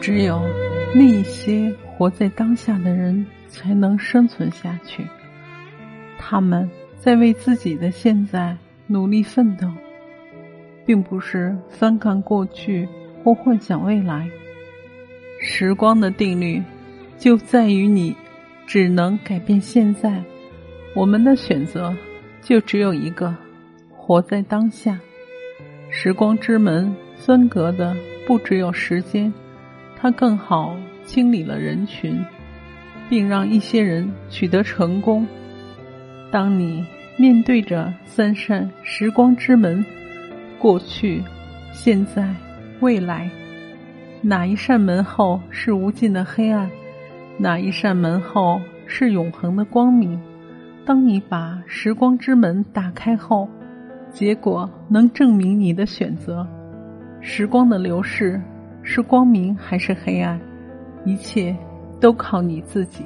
只有那些活在当下的人才能生存下去。他们在为自己的现在努力奋斗，并不是翻看过去或幻想未来。时光的定律就在于你只能改变现在。我们的选择就只有一个：活在当下。时光之门分隔的不只有时间。它更好清理了人群，并让一些人取得成功。当你面对着三扇时光之门，过去、现在、未来，哪一扇门后是无尽的黑暗？哪一扇门后是永恒的光明？当你把时光之门打开后，结果能证明你的选择。时光的流逝。是光明还是黑暗，一切都靠你自己。